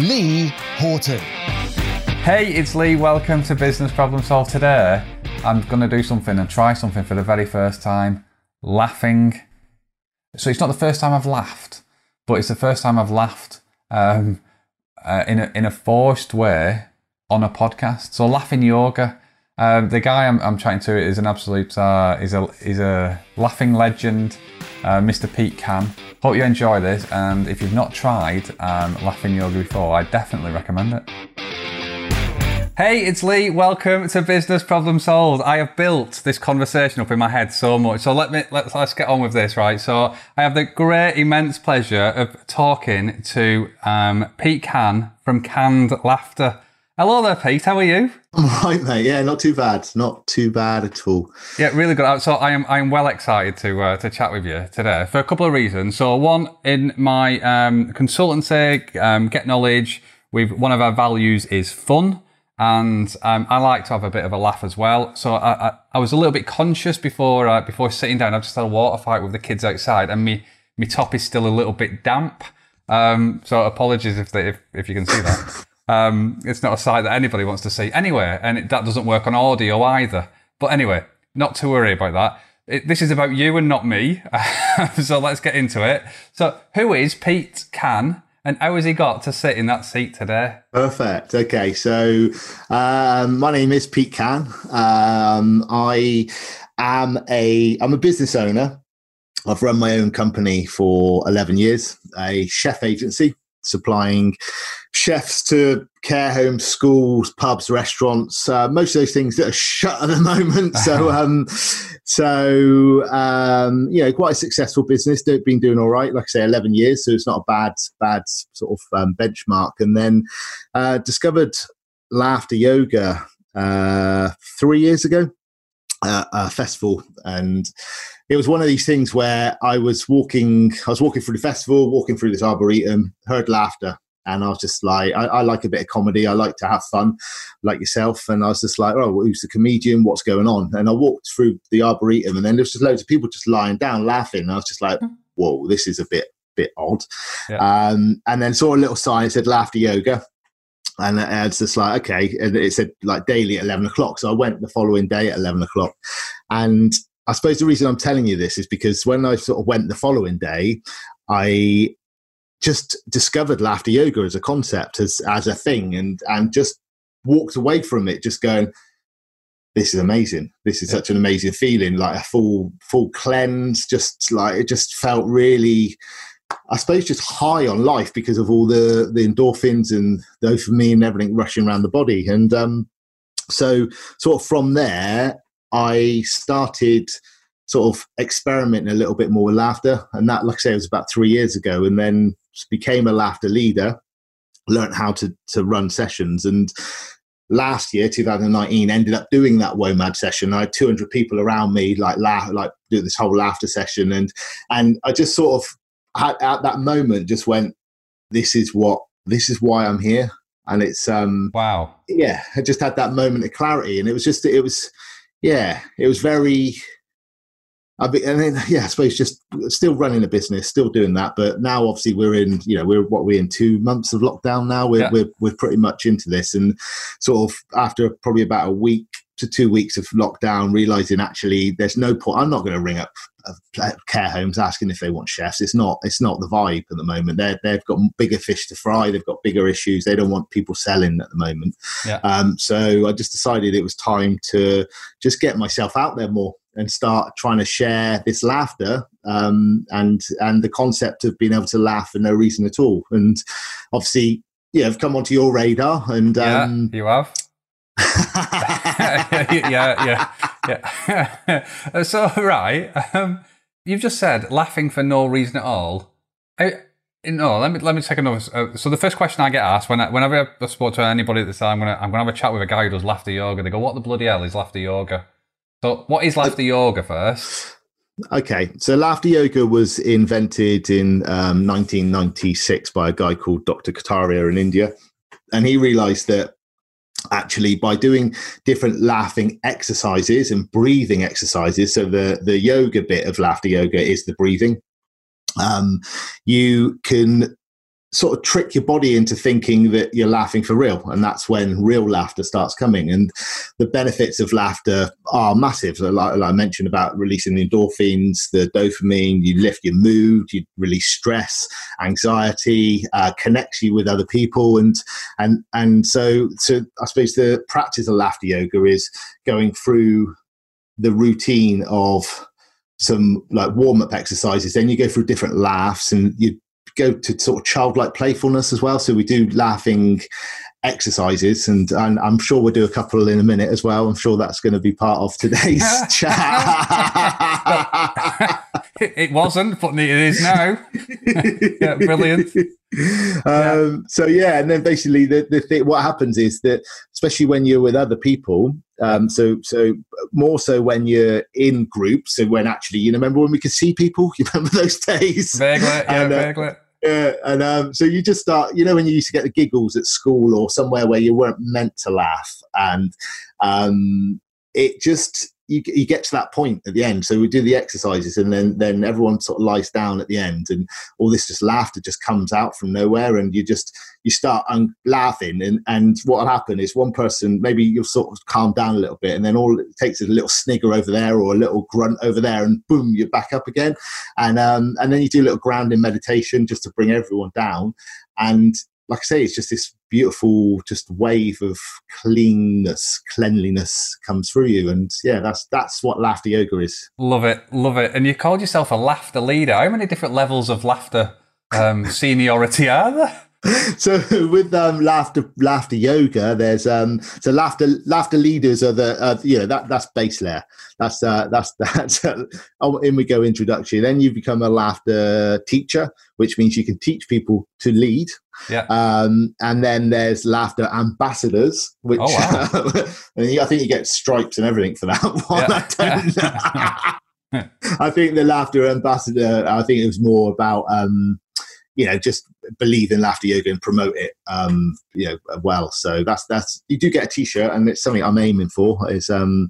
Lee Horton. Hey, it's Lee. Welcome to Business Problem Solved. Today, I'm going to do something and try something for the very first time laughing. So, it's not the first time I've laughed, but it's the first time I've laughed um, uh, in, a, in a forced way on a podcast. So, laughing yoga. Um, the guy I'm, I'm chatting to is an absolute, uh, is a is a laughing legend, uh, Mr. Pete Cann. Hope you enjoy this, and if you've not tried um, laughing yoga before, I definitely recommend it. Hey, it's Lee. Welcome to Business Problem Solved. I have built this conversation up in my head so much. So let me let's let's get on with this, right? So I have the great, immense pleasure of talking to um, Pete Cann from Canned Laughter. Hello there, Pete. How are you? I'm all right, mate. Yeah, not too bad. Not too bad at all. Yeah, really good. So I am I am well excited to uh, to chat with you today for a couple of reasons. So one, in my um, consultancy, um, get knowledge. We've one of our values is fun and um, I like to have a bit of a laugh as well. So I, I, I was a little bit conscious before uh, before sitting down. I've just had a water fight with the kids outside, and me my top is still a little bit damp. Um, so apologies if, they, if if you can see that. Um, it's not a sight that anybody wants to see anywhere, and it, that doesn't work on audio either. But anyway, not to worry about that. It, this is about you and not me. so let's get into it. So who is Pete Cann? And how has he got to sit in that seat today? Perfect. Okay, so um, my name is Pete Cann. Um, I am a I'm a business owner. I've run my own company for 11 years, a chef agency supplying chefs to care homes, schools, pubs, restaurants, uh, most of those things that are shut at the moment. So, um, so um, you know, quite a successful business. They've been doing all right. Like I say, eleven years, so it's not a bad, bad sort of um, benchmark. And then uh, discovered laughter yoga uh, three years ago. Uh, a festival and it was one of these things where I was walking, I was walking through the festival, walking through this arboretum, heard laughter, and I was just like, I, I, like a bit of comedy. I like to have fun, like yourself. And I was just like, oh, who's the comedian? What's going on? And I walked through the arboretum, and then there was just loads of people just lying down laughing. And I was just like, hmm. whoa, this is a bit bit odd. Yeah. Um, and then saw a little sign that said laughter yoga. And I was just like, okay. And it said like daily at 11 o'clock. So I went the following day at 11 o'clock. And I suppose the reason I'm telling you this is because when I sort of went the following day, I just discovered laughter yoga as a concept, as as a thing, and and just walked away from it, just going, "This is amazing. This is yeah. such an amazing feeling. Like a full full cleanse. Just like it just felt really." I suppose just high on life because of all the the endorphins and the dopamine and everything rushing around the body. And um, so, sort of from there, I started sort of experimenting a little bit more with laughter, and that, like I say, was about three years ago. And then became a laughter leader, learned how to to run sessions, and last year 2019 ended up doing that WOMAD session. I had 200 people around me, like laugh, like do this whole laughter session, and and I just sort of at that moment just went, this is what this is why I'm here, and it's um wow. yeah, I just had that moment of clarity, and it was just it was yeah, it was very I and then, yeah, I suppose just still running a business, still doing that. But now, obviously, we're in, you know, we're what we're in two months of lockdown now. We're, yeah. we're, we're pretty much into this. And sort of after probably about a week to two weeks of lockdown, realizing actually there's no point. I'm not going to ring up uh, care homes asking if they want chefs. It's not, it's not the vibe at the moment. They're, they've got bigger fish to fry. They've got bigger issues. They don't want people selling at the moment. Yeah. Um, so I just decided it was time to just get myself out there more and start trying to share this laughter um, and and the concept of being able to laugh for no reason at all. And obviously, yeah, I've come onto your radar, and um, yeah, you have. yeah, yeah, yeah. so right, um, you've just said laughing for no reason at all. How, No, let me let me take another. Uh, so the first question I get asked when I, whenever I spoke to anybody that said I'm gonna I'm gonna have a chat with a guy who does laughter yoga, they go, "What the bloody hell is laughter yoga?" So what is laughter yoga first? Okay, so laughter yoga was invented in um, 1996 by a guy called Dr. Kataria in India, and he realized that actually by doing different laughing exercises and breathing exercises so the the yoga bit of laughter yoga is the breathing um, you can sort of trick your body into thinking that you're laughing for real and that's when real laughter starts coming. And the benefits of laughter are massive. Like, like i mentioned about releasing the endorphins the dopamine you lift your mood you release stress anxiety uh, connects you with other people. And and and so so i suppose the practice of laughter yoga is going through the routine of some like warm up exercises. Then you go through different laughs and you go to sort of childlike playfulness as well. So we do laughing exercises and, and I'm sure we'll do a couple in a minute as well. I'm sure that's going to be part of today's chat. it wasn't, but it is now. yeah, brilliant. Um, yeah. So yeah, and then basically the, the thing, what happens is that especially when you're with other people, um, so so more so when you're in groups, so when actually you know, remember when we could see people? You remember those days? Vaguely, yeah, and, uh. Yeah, and um, so you just start, you know, when you used to get the giggles at school or somewhere where you weren't meant to laugh, and um, it just you, you get to that point at the end. So we do the exercises, and then then everyone sort of lies down at the end, and all this just laughter just comes out from nowhere, and you just you start un- laughing, and and what will happen is one person maybe you'll sort of calm down a little bit, and then all it takes is a little snigger over there or a little grunt over there, and boom, you're back up again, and um and then you do a little grounding meditation just to bring everyone down, and like I say, it's just this beautiful, just wave of cleanness, cleanliness comes through you, and yeah, that's that's what laughter yoga is. Love it, love it. And you called yourself a laughter leader. How many different levels of laughter um, seniority are there? So with um, laughter laughter yoga there's um so laughter laughter leaders are the uh, you know that that's base layer. That's uh that's that's uh, in we go introduction. Then you become a laughter teacher which means you can teach people to lead. Yeah. Um and then there's laughter ambassadors which oh, wow. i think you get stripes and everything for that one. Yeah. I, I think the laughter ambassador i think it was more about um you know just believe in laughter yoga and promote it um you know well. So that's that's you do get a t-shirt and it's something i'm aiming for is um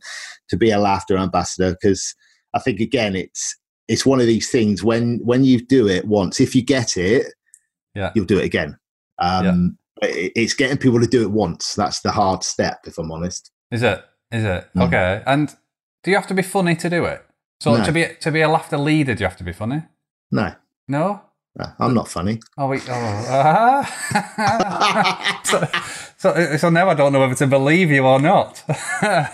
to be a laughter ambassador because i think again it's it's one of these things when when you do it once if you get it yeah. you'll do it again. Um yeah. it, it's getting people to do it once. That's the hard step if i'm honest. Is it? Is it? Mm. okay. And do you have to be funny to do it? So no. to be to be a laughter leader do you have to be funny? No. No I'm not funny. Oh wait. Oh. Uh, so, so, so now I don't know whether to believe you or not. um,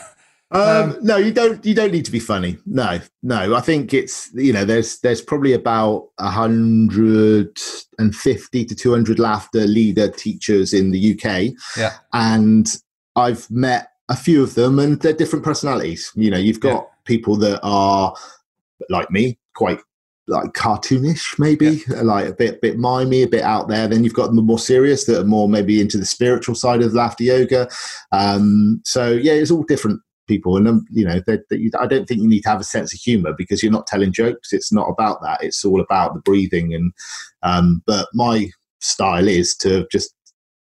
um, no, you don't. You don't need to be funny. No, no. I think it's you know there's there's probably about hundred and fifty to two hundred laughter leader teachers in the UK. Yeah, and I've met a few of them, and they're different personalities. You know, you've got yeah. people that are like me, quite like cartoonish, maybe yeah. like a bit bit mimey, a bit out there. Then you've got the more serious that are more maybe into the spiritual side of laughter yoga. Um, so yeah, it's all different people, and um, you know, they're, they're, I don't think you need to have a sense of humor because you're not telling jokes. It's not about that. It's all about the breathing. And um, but my style is to just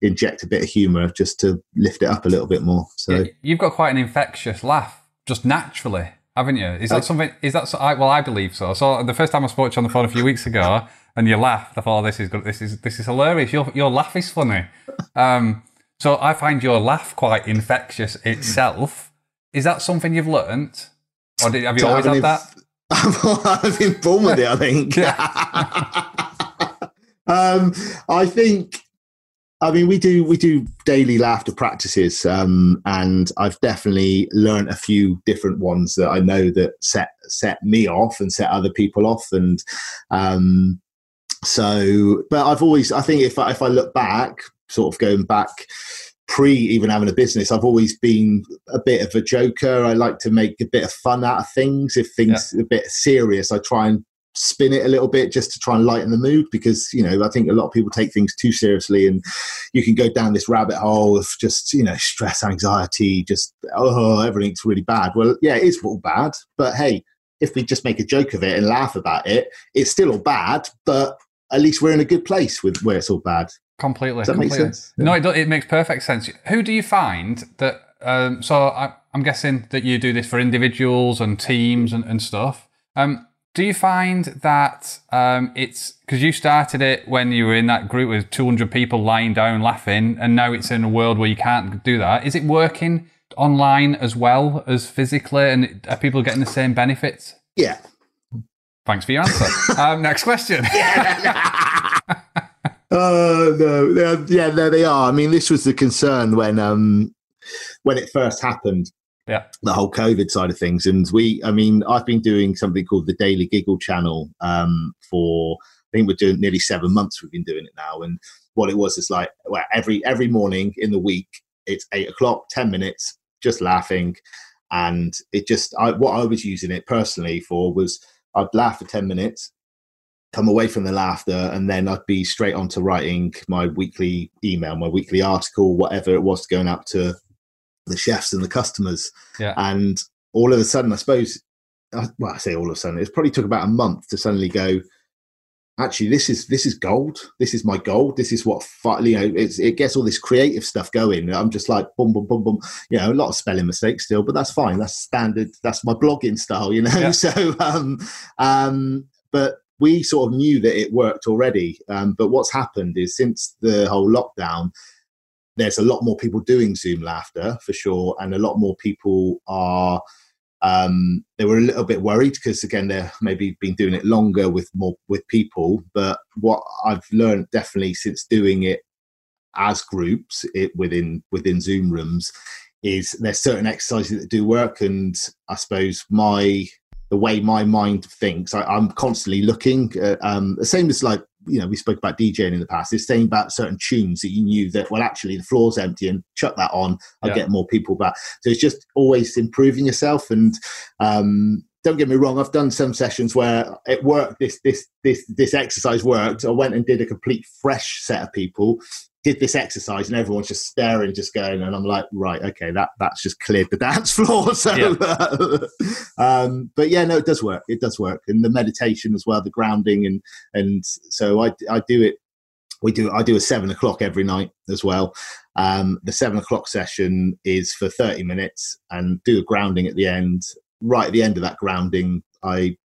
inject a bit of humor just to lift it up a little bit more. So you've got quite an infectious laugh just naturally haven't you? Is that something? Is that so, I, well? I believe so. So the first time I spoke to you on the phone a few weeks ago, and you laughed, I thought, oh, "This is good. This is this is hilarious. Your your laugh is funny." Um, so I find your laugh quite infectious itself. Is that something you've learnt, or did, have you always had that? I've been born with it. I think. um, I think I mean, we do we do daily laughter practices, um, and I've definitely learned a few different ones that I know that set set me off and set other people off, and um, so. But I've always, I think, if I, if I look back, sort of going back pre even having a business, I've always been a bit of a joker. I like to make a bit of fun out of things. If things yeah. are a bit serious, I try and spin it a little bit just to try and lighten the mood because you know I think a lot of people take things too seriously and you can go down this rabbit hole of just you know stress, anxiety, just oh everything's really bad. Well, yeah, it is all bad, but hey, if we just make a joke of it and laugh about it, it's still all bad, but at least we're in a good place with where it's all bad. Completely. Does that completely. make sense? No, it, it makes perfect sense. Who do you find that? Um, so I, I'm guessing that you do this for individuals and teams and, and stuff. Um, do you find that um, it's because you started it when you were in that group with 200 people lying down laughing, and now it's in a world where you can't do that? Is it working online as well as physically, and are people getting the same benefits? Yeah. Thanks for your answer. um, next question. Oh no, yeah, there they are. I mean, this was the concern when um when it first happened. Yeah. the whole COVID side of things, and we, I mean, I've been doing something called the Daily Giggle Channel um for I think we're doing nearly seven months. We've been doing it now, and what it was is like well, every every morning in the week, it's eight o'clock, ten minutes, just laughing, and it just I, what I was using it personally for was I'd laugh for ten minutes, come away from the laughter and then I'd be straight on to writing my weekly email, my weekly article, whatever it was going out to the chefs and the customers. Yeah. And all of a sudden, I suppose, well, I say all of a sudden, it probably took about a month to suddenly go, actually, this is, this is gold. This is my gold. This is what, you know, it's, it gets all this creative stuff going. I'm just like, boom, boom, boom, boom, you know, a lot of spelling mistakes still, but that's fine. That's standard. That's my blogging style, you know? Yeah. So, um, um, but we sort of knew that it worked already. Um, but what's happened is since the whole lockdown, there's a lot more people doing Zoom laughter for sure, and a lot more people are. Um, they were a little bit worried because again they're maybe been doing it longer with more with people. But what I've learned definitely since doing it as groups it within within Zoom rooms is there's certain exercises that do work, and I suppose my the way my mind thinks, I, I'm constantly looking. At, um, the same as like you know we spoke about DJing in the past. It's saying about certain tunes that you knew that well actually the floor's empty and chuck that on. I'll Yeah. get more people back. So it's just always improving yourself. And um, don't get me wrong, I've done some sessions where it worked. This this this this exercise worked. I went and did a complete fresh set of people. Did this exercise and everyone's just staring, just going, and I'm like, right, okay, that that's just cleared the dance floor. So, um, but yeah, no, it does work. It does work, and the meditation as well, the grounding, and and so I I do it. We do. I do a seven o'clock every night as well. Um, the seven o'clock session is for thirty minutes, and do a grounding at the end. Right at the end of that grounding, I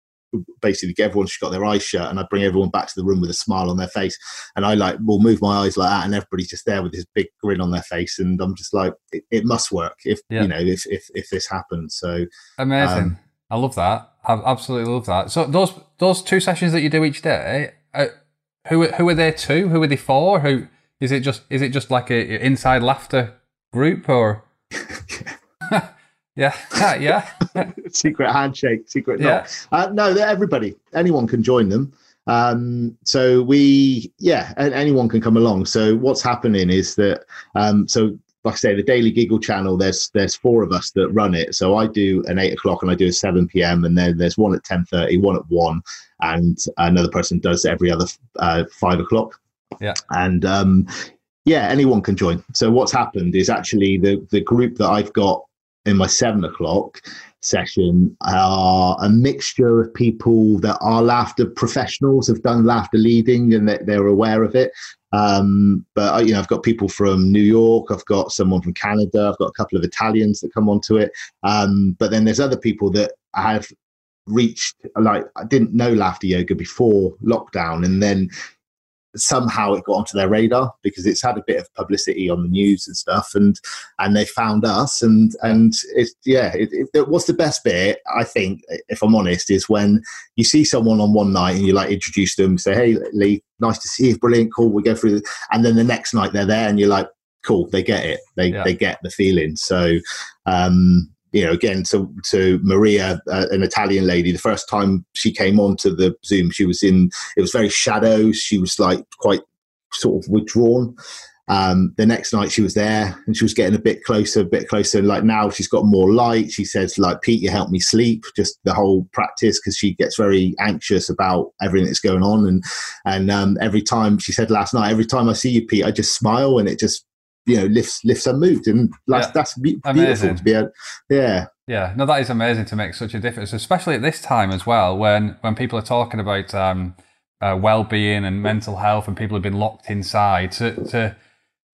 basically get everyone's got their eyes shut and I bring everyone back to the room with a smile on their face and I like will move my eyes like that and everybody's just there with this big grin on their face and I'm just like it, it must work if Yeah. you know if, if if this happens so Amazing. Um, I love that. I absolutely love that. So those those two sessions that you do each day, uh, who who are they to? Who are they for? Who is it? Just is it just like a inside laughter group or? yeah, yeah, secret handshake secret yeah. Uh, no, they're everybody. Anyone can join them. Um, so we, yeah, and anyone can come along. So what's happening is that, um, so like I say, the Daily Giggle channel. There's there's four of us that run it. So I do an eight o'clock and I do a seven p.m. and then there's one at ten thirty, one at one, and another person does every other uh, five o'clock. Yeah. and um, yeah, anyone can join. So what's happened is actually the the group that I've got in my seven o'clock session are a mixture of people that are laughter professionals, have done laughter leading, and that they're aware of it. Um, but uh, you know, I've got people from New York, I've got someone from Canada, I've got a couple of Italians that come onto it. Um, but then there's other people that have reached like I didn't know laughter yoga before lockdown, and then somehow it got onto their radar because it's had a bit of publicity on the news and stuff and and they found us and and it's yeah it, it, what's the best bit i think if i'm honest is when you see someone on one night and you like introduce them say hey lee nice to see you brilliant cool we go through this. and then the next night they're there and you're like cool they get it they Yeah. they get the feeling so um you know, again, to to Maria, uh, an Italian lady, the first time she came onto the Zoom, she was in. It was very shadow. She was like quite sort of withdrawn, um, the next night she was there and she was getting a bit closer, a bit closer. Like now she's got more light. She says, like, Pete, you help me sleep, just the whole practice, because she gets very anxious about everything that's going on. And, and um, every time she said last night, every time I see you, Pete, I just smile and it just, you know, lifts, lifts her mood. And that's, Yeah. that's be- beautiful to be able, yeah. Yeah, no, that is amazing to make such a difference, especially at this time as well, when when people are talking about um, uh, well-being and mental health, and people have been locked inside. To to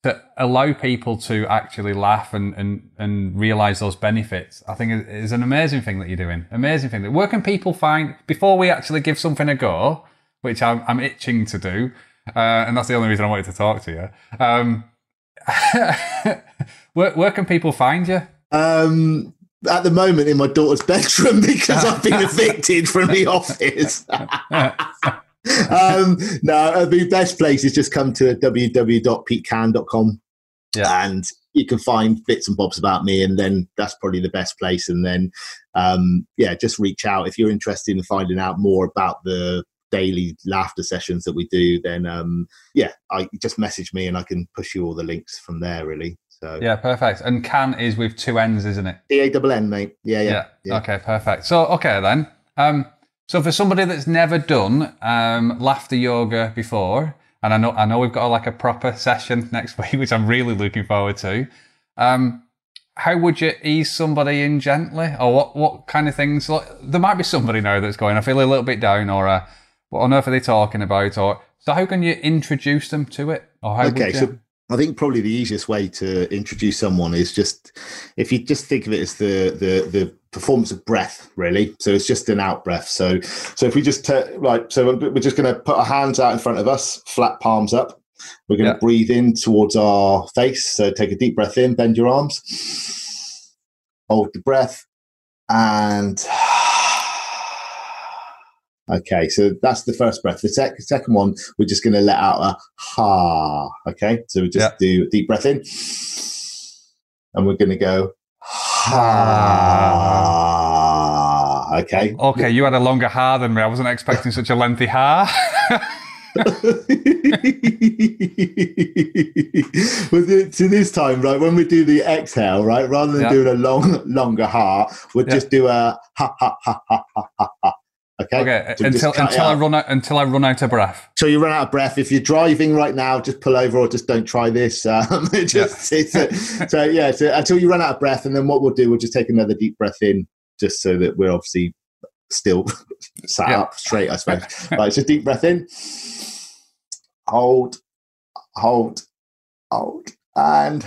to allow people to actually laugh and and and realize those benefits, I think is, is an amazing thing that you're doing. Amazing thing. Where can people find before we actually give something a go, which I'm I'm itching to do, uh, and that's the only reason I wanted to talk to you. Um, where where can people find you? Um, at the moment in my daughter's bedroom because I've been evicted from the office. um, no, uh, the best place is just come to www.petecann.com Yeah. and you can find bits and bobs about me and then that's probably the best place and then um, yeah just reach out if you're interested in finding out more about the daily laughter sessions that we do then um, yeah I just message me and I Cann push you all the links from there really so Yeah, perfect. And can is with two N's, isn't it? D A double N mate yeah yeah, yeah. Okay, perfect. So, okay then. Um, so for somebody that's never done um, laughter yoga before, and I know I know we've got like a proper session next week, which I'm really looking forward to. Um, how would you ease somebody in gently, or what what kind of things? Like, there might be somebody now that's going, I feel a little bit down, or uh, what on earth are they talking about? Or so how can you introduce them to it? Or how okay so i think probably the easiest way to introduce someone is just if you just think of it as the the the performance of breath really so it's just an out breath so so if we just ta- right so we're just going to put our hands out in front of us flat palms up we're going to Yeah. breathe in towards our face so take a deep breath in bend your arms hold the breath and Okay, so that's the first breath. The sec- second one, we're just going to let out a ha. Okay, so we just do a deep breath in, and we're going to go ha. Okay. Okay, you had a longer ha than me. I wasn't expecting such a lengthy ha. So this time, right, when we do the exhale, right, rather than Yeah. doing a long, longer ha, we'll Yeah. just do a ha ha ha ha ha ha. ha. Okay. Okay, So until until I run out until I run out of breath. So you run out of breath. If you're driving right now, just pull over or just don't try this. Um, just, a- so yeah, so until you run out of breath, and then what we'll do, we'll just take another deep breath in, just so that we're obviously still sat Yeah. up straight. I suppose. right, so deep breath in, hold, hold, hold, and.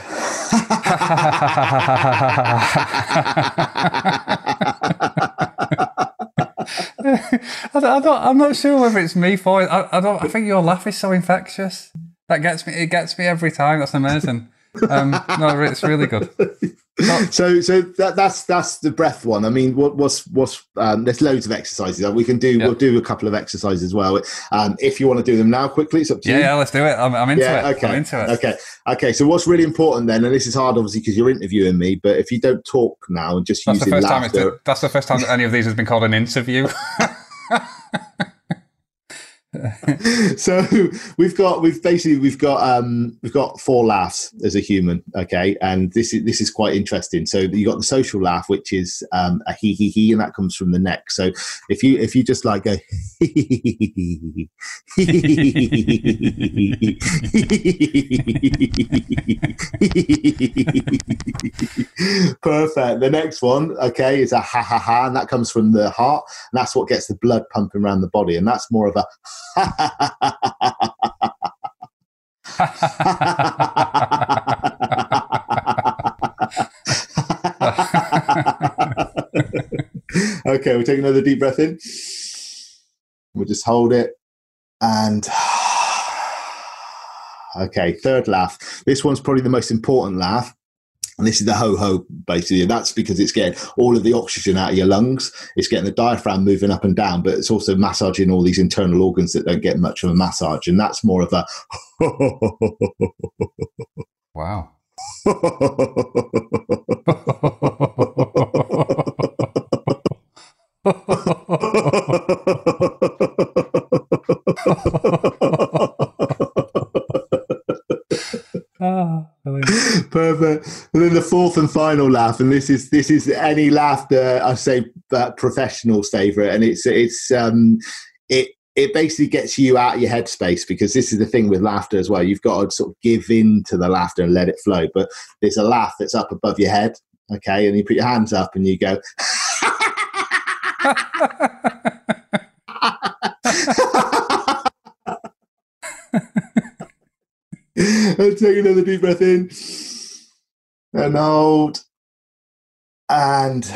I don't, I I'm not sure whether it's me for it. I, I don't. I think your laugh is so infectious. That gets me. It gets me every time. That's amazing. Um, no, it's really good. so so that, that's that's the breath one. I mean, what what's what's um, there's loads of exercises that we can do. Yeah. We'll do a couple of exercises as well. Um, if you want to do them now quickly, it's up to Yeah, you. yeah. Let's do it. I'm, I'm into Yeah, it. okay. I'm into it. Okay. Okay. So what's really important then, and this is hard obviously because you're interviewing me, but if you don't talk now and just That's the using first time. It's laughter, the, that's the first time that any of these has been called an interview. so we've got we've basically we've got um we've got four laughs as a human okay? And this is this is quite interesting. So you got the social laugh which is um a hee hee hee and that comes from the neck. So if you if you just like go perfect the next one okay is a ha ha ha and that comes from the heart and that's what gets the blood pumping around the body and that's more of a ha ha ha. ha ha ha ha. okay, we'll take another deep breath in. We'll just hold it and okay, third laugh. This one's probably the most important laugh. And this is the ho ho, basically. And that's because it's getting all of the oxygen out of your lungs. It's getting the diaphragm moving up and down, but it's also massaging all these internal organs that don't get much of a massage. And that's more of a wow. Perfect. And then the fourth and final laugh, and this is this is any laughter I say uh, professional's favorite, and it's it's um it it basically gets you out of your headspace because this is the thing with laughter as well. You've got to sort of give in to the laughter and let it flow. But there's a laugh that's up above your head, okay, and you put your hands up and you go. and take another deep breath in and hold and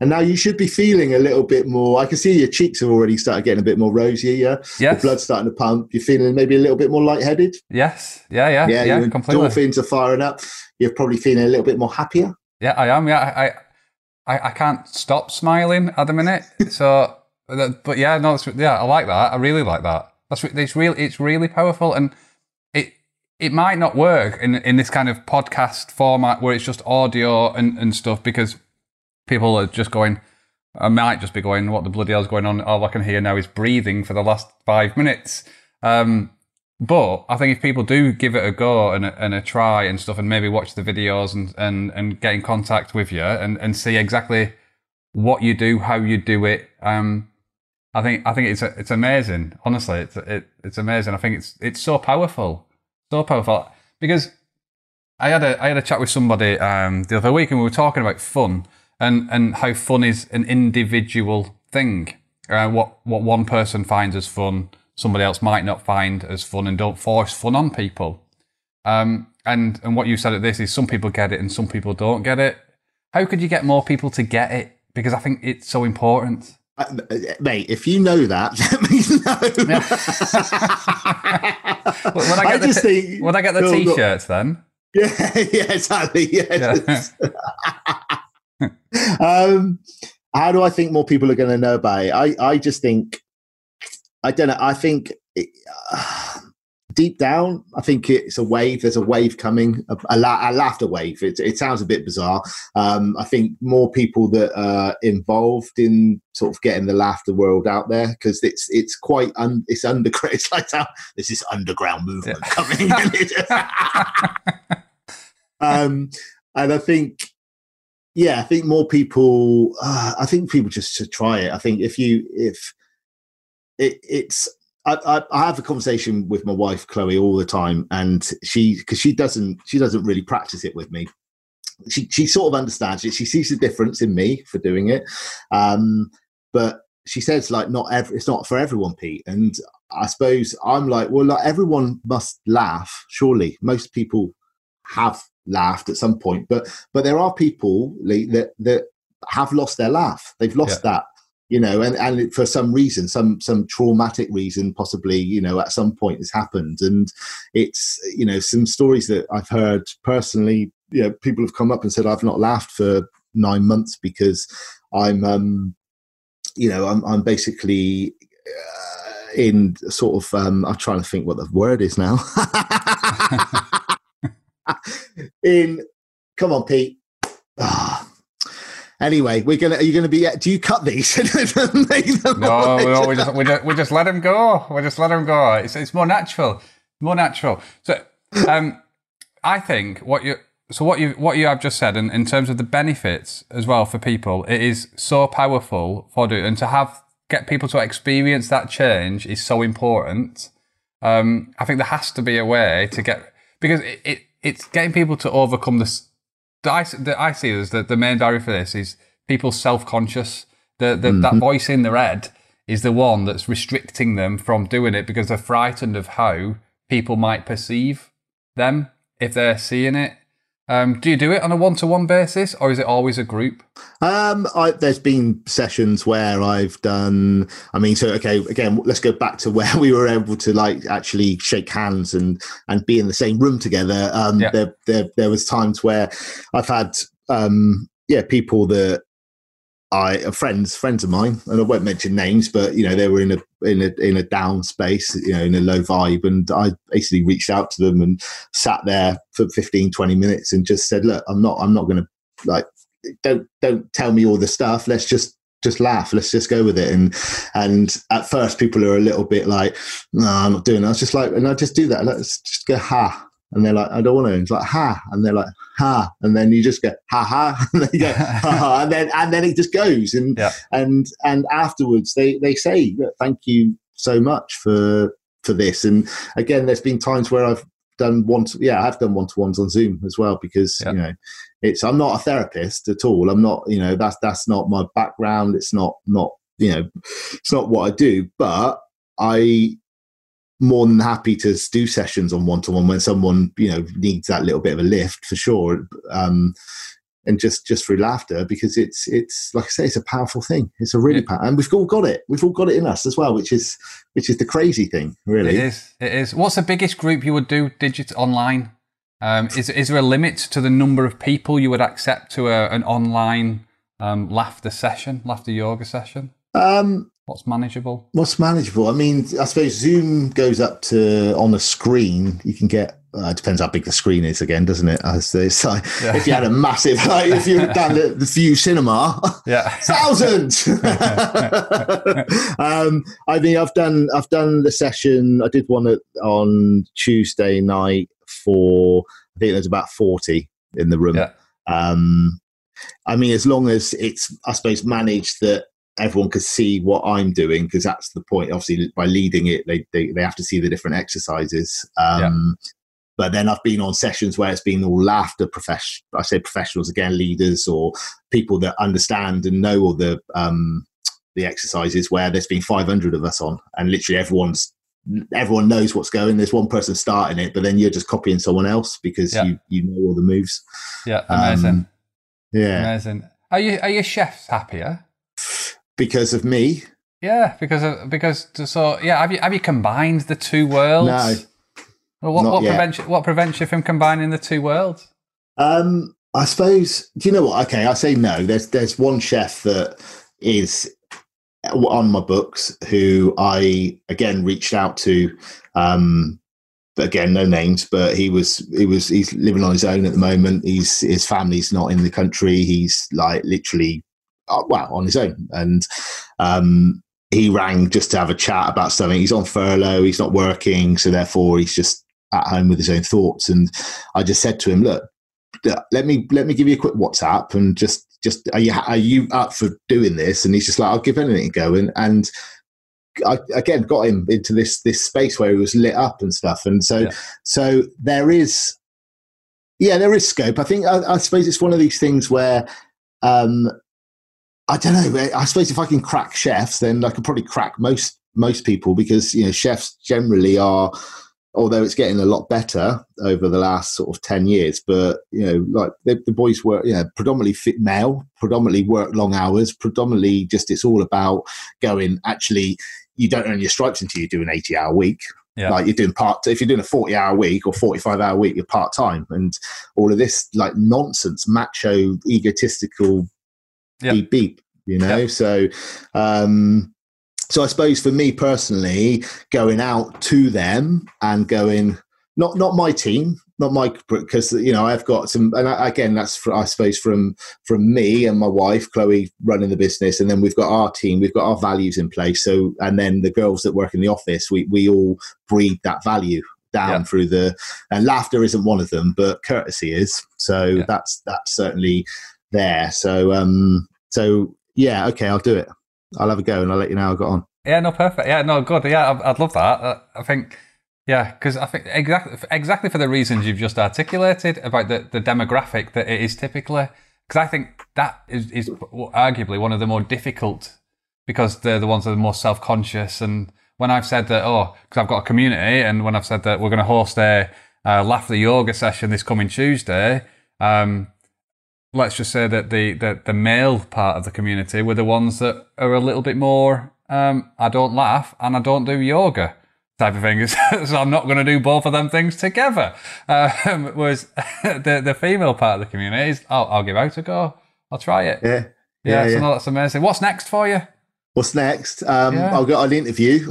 and now you should be feeling a little bit more. I can see your cheeks have already started getting a bit more rosy. Yeah, yes. the blood's starting to pump. You're feeling maybe a little bit more lightheaded. Yes, yeah, yeah, yeah. yeah your completely. Dolphins are firing up. You're probably feeling a little bit more happier. Yeah, I am. Yeah, I, I, I can't stop smiling at the minute. So, but yeah, no, yeah, I like that. I really like that. That's it's really it's really powerful, and it it might not work in in this kind of podcast format where it's just audio and and stuff because people are just going. I might just be going, what the bloody hell's going on? All I can hear now is breathing for the last five minutes. Um, but I think if people do give it a go and a, and a try and stuff, and maybe watch the videos and, and, and get in contact with you and, and see exactly what you do, how you do it, um, I think I think it's it's amazing. Honestly, it's it, it's amazing. I think it's it's so powerful, so powerful. Because I had a I had a chat with somebody um, the other week, and we were talking about fun and and how fun is an individual thing. Uh, what what one person finds as fun, somebody else might not find as fun, and don't force fun on people. Um, and and what you said at this is some people get it and some people don't get it. How could you get more people to get it? Because I think it's so important. Uh, mate, if you know that, let me know. when I get I the t- think- when I get the No, no. t-shirts, then yeah, yeah, exactly. Yeah. Yeah. um, how do I think more people are going to know about it? I, I just think, I don't know. I think it, uh, deep down, I think it's a wave. There's a wave coming, a, a, la- a laughter wave. It, it sounds a bit bizarre. Um, I think more people that are involved in sort of getting the laughter world out there because it's it's quite un, it's under It's like there's this underground movement Yeah. coming. um, and I think, yeah, I think more people. Uh, I think people just should try it. I think if you if it, it's. I, I, have a conversation with my wife Chloe all the time, and she because she doesn't she doesn't really practice it with me. She she sort of understands it. She sees the difference in me for doing it, um, but she says like not every it's not for everyone, Pete. And I suppose I'm like, well, like everyone must laugh. Surely most people have laughed at some point, but but there are people Lee, that that have lost their laugh. They've lost that, you know, and and for some reason, some some traumatic reason, possibly, you know, at some point has happened, and it's you know some stories that I've heard personally. You know, people have come up and said I've not laughed for nine months because I'm um you know i'm i'm basically uh, in sort of um i'm trying to think what the word is now in come on pete Ah. Anyway we're gonna are you gonna be do you cut these no, no, we just we just we just let them go. We just let them go. It's it's more natural, more natural. So, um, I think what you so what you what you have just said, in, in terms of the benefits as well for people, it is so powerful for do and to have get people to experience that change is so important. Um, I think there has to be a way to get because it, it it's getting people to overcome this. I, the I see as the, the main barrier for this is people self conscious. The, the that mm-hmm. voice in their head is the one that's restricting them from doing it because they're frightened of how people might perceive them if they're seeing it. Um, do you do it on a one to one basis or is it always a group? Um, I, there's been sessions where I've done. I mean, so okay, again, let's go back to where we were able to like actually shake hands and and be in the same room together. Um, Yeah. there, there there was times where I've had um, yeah, people that I uh, friends friends of mine, and I won't mention names, but you know they were in a in a in a down space, you know, in a low vibe, and I basically reached out to them and sat there for 15, 20 minutes and just said, look, I'm not I'm not going to like don't don't tell me all the stuff. Let's just just laugh. Let's just go with it. And and at first, people are a little bit like, no, I'm not doing. That. I was just like, and I just do that. Let's just go ha. And they're like, I don't want to. And it's like, ha. And they're like, ha. And then you just go, ha ha. And then go, ha ha. And then, and then it just goes. And, Yeah. and, and afterwards they, they say, thank you so much for, for this. And again, there's been times where I've done one, to, yeah, I've done one to ones on Zoom as well because, Yeah. you know, it's, I'm not a therapist at all. I'm not, you know, that's, that's not my background. It's not, not, you know, it's not what I do, but I, more than happy to do sessions on one to one when someone you know needs that little bit of a lift for sure um and just just through laughter because it's it's like i say it's a powerful thing it's a really Yeah. powerful and we've all got it we've all got it in us as well which is which is the crazy thing really It is. It is. What's the biggest group you would do digit online? Um, is is there a limit to the number of people you would accept to a, an online um, laughter session, laughter yoga session? um What's manageable? what's manageable i mean i suppose zoom goes up to on a screen you can get uh, it depends how big the screen is again doesn't it As they say, Yeah. if you had a massive like if you're down at the Vue cinema Yeah. thousands. um, I mean, I've done I've done the session. I did one at, on Tuesday night for I think there's about forty in the room. Yeah. Um, I mean, as long as it's I suppose managed that everyone could see what I'm doing because that's the point. Obviously, by leading it, they they, they have to see the different exercises. Um, But then I've been on sessions where it's been all laughter profession. I say professionals again, leaders or people that understand and know all the um, the exercises. Where there's been 500 of us on, and literally everyone's everyone knows what's going. There's one person starting it, but then you're just copying someone else because Yeah. you you know all the moves. Yeah. Amazing. Um, Yeah, Amazing. Are you are your chefs happier? Because of me. Yeah, because of, because so yeah. Have you have you combined the two worlds? No. Well, what what yet. prevents you, what prevents you from combining the two worlds? Um, I suppose. Do you know what? Okay, I say no. There's there's one chef that is on my books who I again reached out to. Um, but again, no names. But he was he was he's living on his own at the moment. He's his family's not in the country. He's like literally, well, on his own. And um, he rang just to have a chat about something. He's on furlough. He's not working, so therefore he's just at home with his own thoughts. And I just said to him, look, let me let me give you a quick WhatsApp and just just are you are you up for doing this? And he's just like, I'll give anything a go. And and I again got him into this this space where he was lit up and stuff. And so Yeah. so there is yeah there is scope. I think I, I suppose it's one of these things where. um I don't know. I suppose if I can crack chefs, then I can probably crack most most people because you know chefs generally are although it's getting a lot better over the last sort of 10 years but you know like the, the boys work you know predominantly fit male predominantly work long hours predominantly just it's all about going actually you don't earn your stripes until you do an 80 hour week Yeah. like you're doing part if you're doing a 40 hour week or 45 hour week you're part time and all of this like nonsense macho egotistical Yeah. beep beep you know so um so I suppose for me personally, going out to them and going, not not my team, not my because you know I've got some, and I, again that's for, I suppose from from me and my wife Chloe running the business, and then we've got our team, we've got our values in place. So and then the girls that work in the office, we we all breed that value down Yeah. through the and laughter isn't one of them, but courtesy is. So Yeah. that's that's certainly there. So um so yeah, okay, I'll do it. I'll have a go and I'll let you know how I got on. Yeah, no, perfect. Yeah, no, good. Yeah, I'd, love that. Uh, I think, yeah, because I think exactly exactly for the reasons you've just articulated about the, the demographic that it is typically. Because I think that is, is arguably one of the more difficult because they're the ones that are more self conscious. And when I've said that, oh, because I've got a community, and when I've said that we're going to host a uh, laughter yoga session this coming Tuesday, um, let's just say that the, the the male part of the community were the ones that are a little bit more um, I don't laugh and I don't do yoga type of thing. so I'm not going to do both of them things together. Um, whereas the the female part of the community is I'll, I'll give out a go. I'll try it. Yeah. Yeah, Yeah, so yeah. no, that's amazing. What's next for you? What's next? Um, Yeah. I'll get an interview.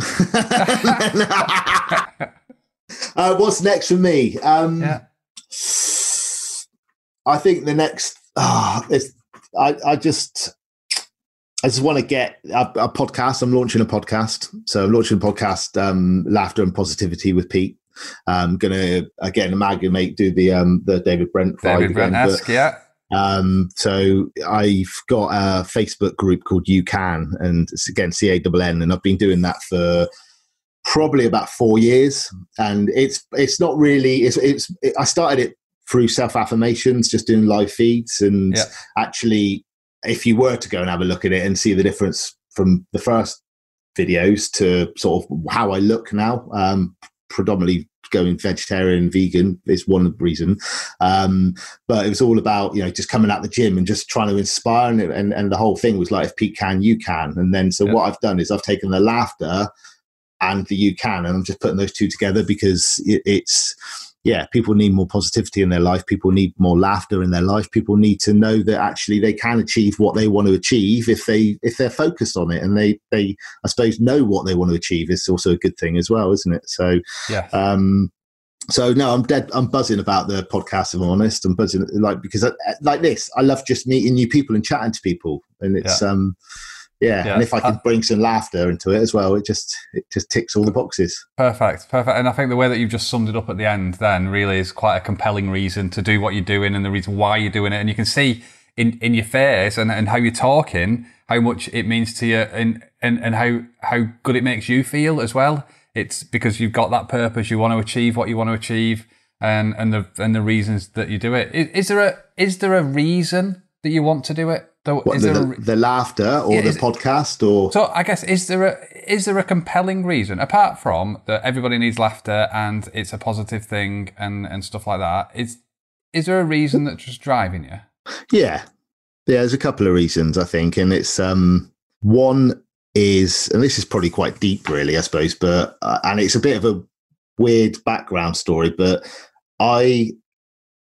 uh, what's next for me? Um, Yeah. I think the next. Ah, it's, I, I just. I just want to get a, a podcast. I'm launching a podcast. So I'm launching a podcast, um, Laughter and Positivity with Pete. I'm gonna again amalgamate, do the um the David Brent David Brent esque, yeah. Um, so I've got a Facebook group called You Cann, and it's again C A N N, and I've been doing that for probably about four years. And it's it's not really it's it's it, I started it through self affirmations, just doing live feeds, and Yeah. actually, if you were to go and have a look at it and see the difference from the first videos to sort of how I look now, um, predominantly going vegetarian, vegan is one reason. Um, but it was all about you know just coming out the gym and just trying to inspire, and and, and the whole thing was like if Pete Cann, you can. And then so Yeah. what I've done is I've taken the laughter and the you can, and I'm just putting those two together because it, it's yeah, people need more positivity in their life. People need more laughter in their life. People need to know that actually they can achieve what they want to achieve if they if they're focused on it and they they I suppose know what they want to achieve is also a good thing as well, isn't it? So Yeah. um, so no, I'm dead. I'm buzzing about the podcast. If I'm honest, I'm buzzing like because I, like this. I love just meeting new people and chatting to people, and it's um, yeah. Yeah. And if I can bring some laughter into it as well, it just it just ticks all the boxes. Perfect, perfect. And I think the way that you've just summed it up at the end then really is quite a compelling reason to do what you're doing and the reason why you're doing it. And you can see in, in your face and, and how you're talking how much it means to you and, and, and how, how good it makes you feel as well. It's because you've got that purpose, you want to achieve what you want to achieve and, and the and the reasons that you do it. Is, is there a is there a reason that you want to do it? Though What is the, there a the, laughter or Yeah, the is podcast or so I guess is there a is there a compelling reason apart from that everybody needs laughter and it's a positive thing and and stuff like that? Is is there a reason that's just driving you? Yeah. Yeah, there's a couple of reasons I think, and it's um one is, and this is probably quite deep, really, I suppose, but uh, and it's a bit of a weird background story, but I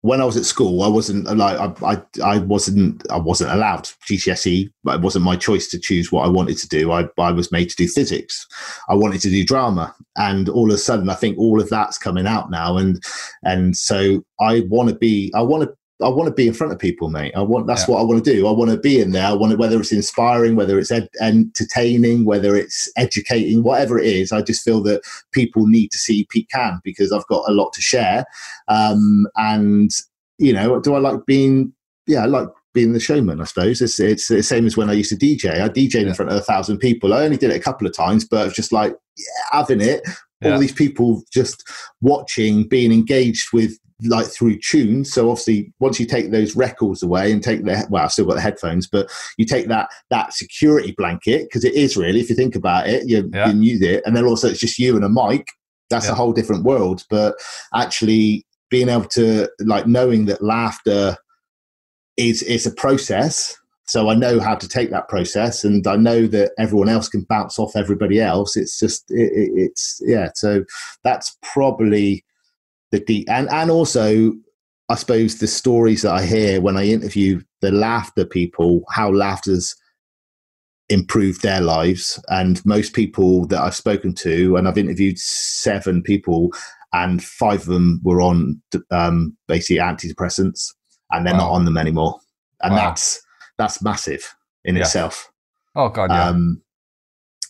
when I was at school, I wasn't like I, I wasn't I wasn't allowed GCSE, but it wasn't my choice to choose what I wanted to do. I I was made to do physics. I wanted to do drama, and all of a sudden, I think all of that's coming out now, and and so I want to be I want to I want to be in front of people, mate. I want that's Yeah. what I want to do. I want to be in there. I want it, whether it's inspiring, whether it's ed- entertaining, whether it's educating, whatever it is. I just feel that people need to see Pete Cann because I've got a lot to share. Um, and you know, do I like being? Yeah, I like being the showman. I suppose it's it's the same as when I used to DJ. I DJed Yeah. in front of a thousand people. I only did it a couple of times, but it was just like yeah, having it. Yeah. All these people just watching, being engaged with like through tunes. So obviously, once you take those records away and take the well, I've still got the headphones, but you take that that security blanket because it is really, if you think about it, you, Yeah. you use it, and then also it's just you and a mic. That's Yeah. a whole different world. But actually, being able to like knowing that laughter is is a process. So I know how to take that process, and I know that everyone else can bounce off everybody else. It's just it, it, it's yeah. So that's probably the and and also I suppose the stories that I hear when I interview the laughter people, how laughter's improved their lives. And most people that I've spoken to, and I've interviewed seven people, and five of them were on um, basically antidepressants, and they're not on them anymore. And Wow. that's that's massive in Yeah. itself. Oh god, yeah. Um,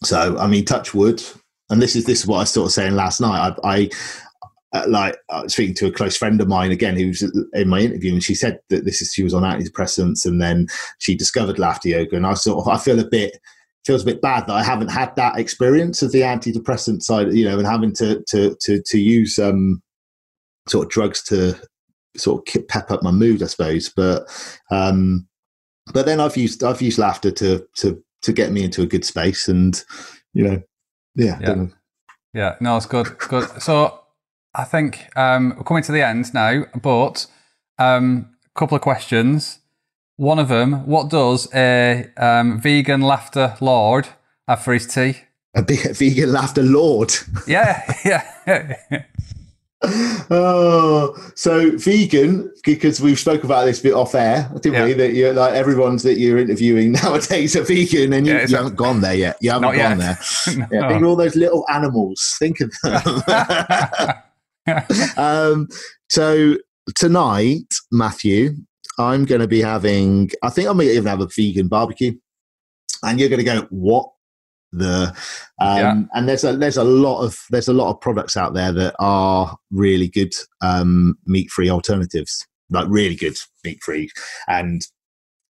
so I mean, touch wood, and this is this is what I was sort of saying last night. I, I uh, like I was speaking to a close friend of mine again who was in my interview, and she said that this is she was on antidepressants, and then she discovered laughter yoga, and I sort of I feel a bit feels a bit bad that I haven't had that experience of the antidepressant side, you know, and having to to to to use um sort of drugs to sort of pep up my mood, I suppose. But um, but then I've used I've used laughter to to to get me into a good space, and you know, yeah, Yeah. Yeah, no, it's good. It's good. So I think um, we're coming to the end now, but um, a couple of questions. One of them: What does a um, vegan laughter lord have for his tea? a big vegan laughter lord. Yeah, yeah, oh, so vegan because we've spoken about this a bit off air, didn't we? That you're like everyone's that you're interviewing nowadays are vegan, and you, Yeah, you a- haven't gone there yet. You haven't Not gone yet. there. No. Yeah, think of all those little animals. Think of them. um, so tonight, Matthew, I'm going to be having. I think I might even have a vegan barbecue, and you're going to go, "What? the um, yeah. and there's a there's a lot of there's a lot of products out there that are really good um, meat free alternatives like really good meat free and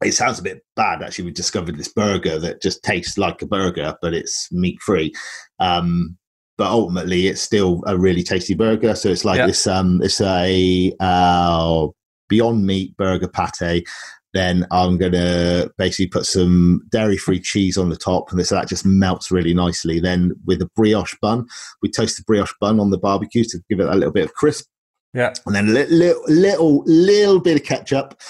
it sounds a bit bad actually we discovered this burger that just tastes like a burger but it's meat free um, but ultimately it's still a really tasty burger so it's like yeah. this um it's a uh, beyond meat burger pate then I'm going to basically put some dairy free cheese on the top, and so that just melts really nicely. Then with a brioche bun, we toast the brioche bun on the barbecue to give it a little bit of crisp. Yeah, and then a little, little, little, little bit of ketchup,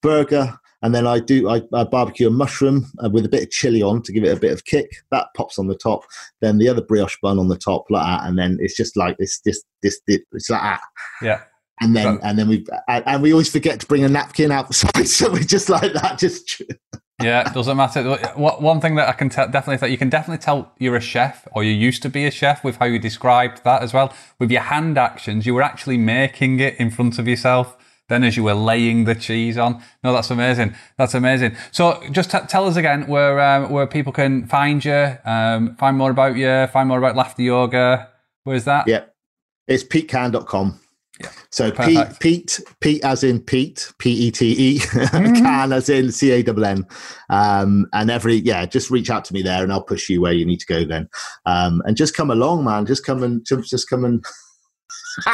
burger, and then I do I, I, barbecue a mushroom uh, with a bit of chili on to give it a bit of kick. That pops on the top. Then the other brioche bun on the top like that, and then it's just like this, this, this, this it's like that. Yeah. And then and then we and we always forget to bring a napkin out so we just like that just yeah it doesn't matter. One thing that i can tell definitely that you can definitely tell you're a chef or you used to be a chef with how you described that as well. With your hand actions you were actually making it in front of yourself then as you were laying the cheese on. No that's amazing. That's amazing. So just t- tell us again where um, where people can find you um, find more about you find more about laughter yoga. Where's that? Yeah it's petecann.com so Pete, Pete, Pete, as in Pete, P E T E, mm-hmm. Cann as in C A W N, um, and every yeah, just reach out to me there, and I'll push you where you need to go. Then, um, and just come along, man. Just come and just come and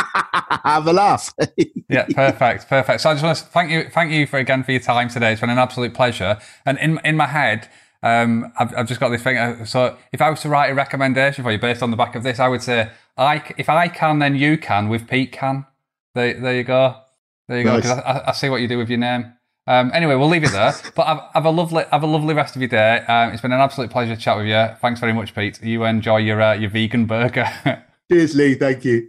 have a laugh. yeah, perfect, perfect. So I just want to thank you, thank you for again for your time today. It's been an absolute pleasure. And in in my head, um, I've, I've just got this thing. Uh, so if I was to write a recommendation for you based on the back of this, I would say, I if I can, then you can with Pete Cann. There, there you go. There you nice. go. I, I, see what you do with your name. Um, anyway, we'll leave it there. but have, have, a lovely, have a lovely rest of your day. Um, it's been an absolute pleasure to chat with you. Thanks very much, Pete. You enjoy your uh, your vegan burger. Cheers, Lee. Thank you.